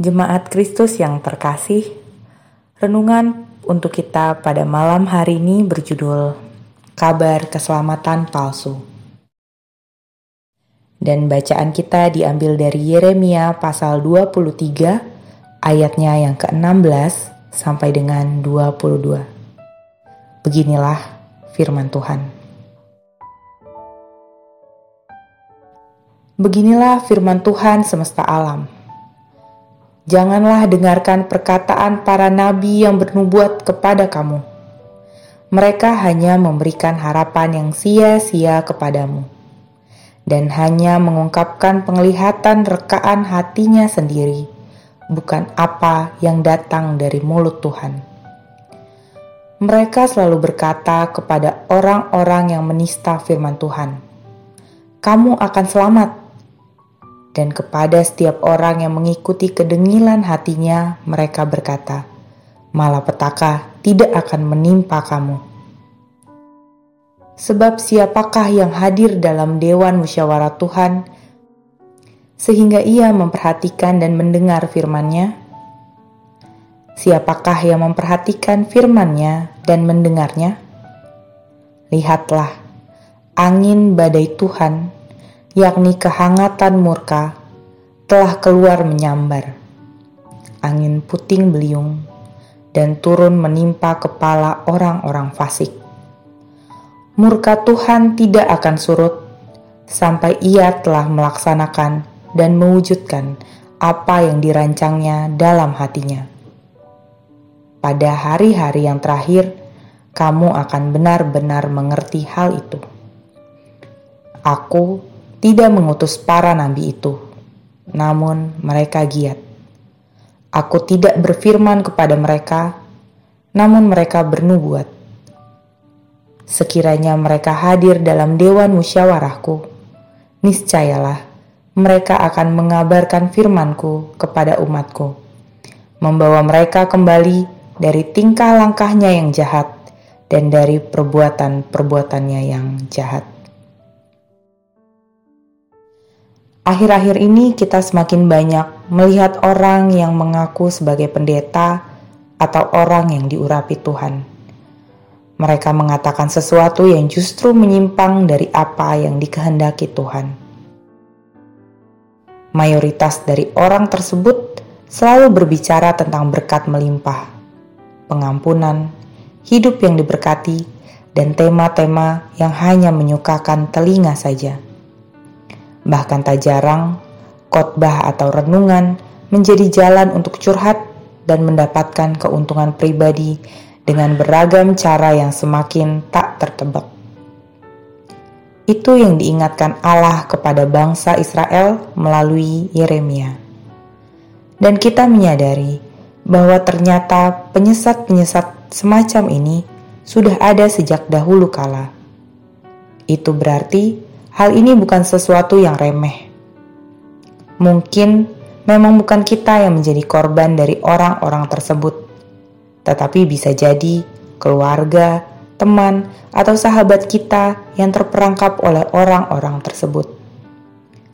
Jemaat Kristus yang terkasih, renungan untuk kita pada malam hari ini berjudul Kabar Keselamatan Palsu. Dan bacaan kita diambil dari Yeremia pasal 23 ayatnya yang ke-16 sampai dengan 22. Beginilah firman Tuhan. Beginilah firman Tuhan semesta alam Janganlah dengarkan perkataan para nabi yang bernubuat kepada kamu. Mereka hanya memberikan harapan yang sia-sia kepadamu, dan hanya mengungkapkan penglihatan rekaan hatinya sendiri, bukan apa yang datang dari mulut Tuhan. Mereka selalu berkata kepada orang-orang yang menista firman Tuhan, "Kamu akan selamat." Dan kepada setiap orang yang mengikuti kedengilan hatinya, mereka berkata, "Malapetaka tidak akan menimpa kamu." Sebab siapakah yang hadir dalam dewan musyawarah Tuhan sehingga ia memperhatikan dan mendengar firman-Nya? Siapakah yang memperhatikan firman-Nya dan mendengarnya? Lihatlah, angin badai Tuhan yakni kehangatan murka, telah keluar menyambar. Angin puting beliung dan turun menimpa kepala orang-orang fasik. Murka Tuhan tidak akan surut sampai ia telah melaksanakan dan mewujudkan apa yang dirancangnya dalam hatinya. Pada hari-hari yang terakhir, kamu akan benar-benar mengerti hal itu. Aku tidak mengutus para nabi itu, namun mereka giat. Aku tidak berfirman kepada mereka, namun mereka bernubuat. Sekiranya mereka hadir dalam dewan musyawarahku, niscayalah mereka akan mengabarkan firmanku kepada umatku, membawa mereka kembali dari tingkah langkahnya yang jahat dan dari perbuatan-perbuatannya yang jahat. Akhir-akhir ini kita semakin banyak melihat orang yang mengaku sebagai pendeta atau orang yang diurapi Tuhan. Mereka mengatakan sesuatu yang justru menyimpang dari apa yang dikehendaki Tuhan. Mayoritas dari orang tersebut selalu berbicara tentang berkat melimpah, pengampunan, hidup yang diberkati, dan tema-tema yang hanya menyukakan telinga saja. Bahkan tak jarang, khotbah atau renungan menjadi jalan untuk curhat dan mendapatkan keuntungan pribadi dengan beragam cara yang semakin tak tertebak. Itu yang diingatkan Allah kepada bangsa Israel melalui Yeremia. Dan kita menyadari bahwa ternyata penyesat-penyesat semacam ini sudah ada sejak dahulu kala. Itu berarti hal ini bukan sesuatu yang remeh. Mungkin memang bukan kita yang menjadi korban dari orang-orang tersebut, tetapi bisa jadi keluarga, teman, atau sahabat kita yang terperangkap oleh orang-orang tersebut.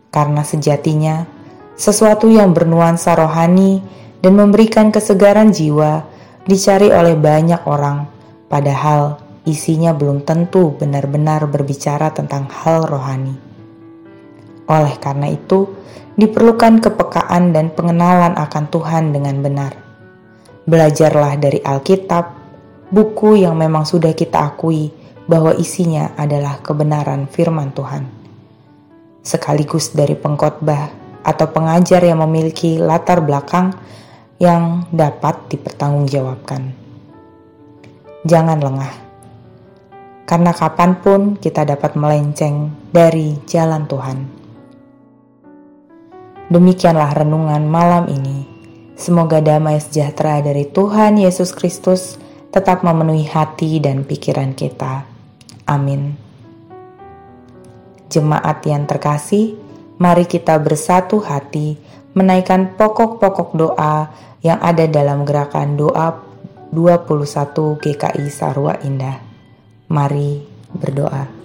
Karena sejatinya, sesuatu yang bernuansa rohani dan memberikan kesegaran jiwa dicari oleh banyak orang, padahal isinya belum tentu benar-benar berbicara tentang hal rohani. Oleh karena itu, diperlukan kepekaan dan pengenalan akan Tuhan dengan benar. Belajarlah dari Alkitab, buku yang memang sudah kita akui bahwa isinya adalah kebenaran firman Tuhan. Sekaligus dari pengkhotbah atau pengajar yang memiliki latar belakang yang dapat dipertanggungjawabkan. Jangan lengah karena kapan pun kita dapat melenceng dari jalan Tuhan. Demikianlah renungan malam ini. Semoga damai sejahtera dari Tuhan Yesus Kristus tetap memenuhi hati dan pikiran kita. Amin. Jemaat yang terkasih, mari kita bersatu hati menaikkan pokok-pokok doa yang ada dalam gerakan doa 21 GKI Sarwa Indah. Mari berdoa.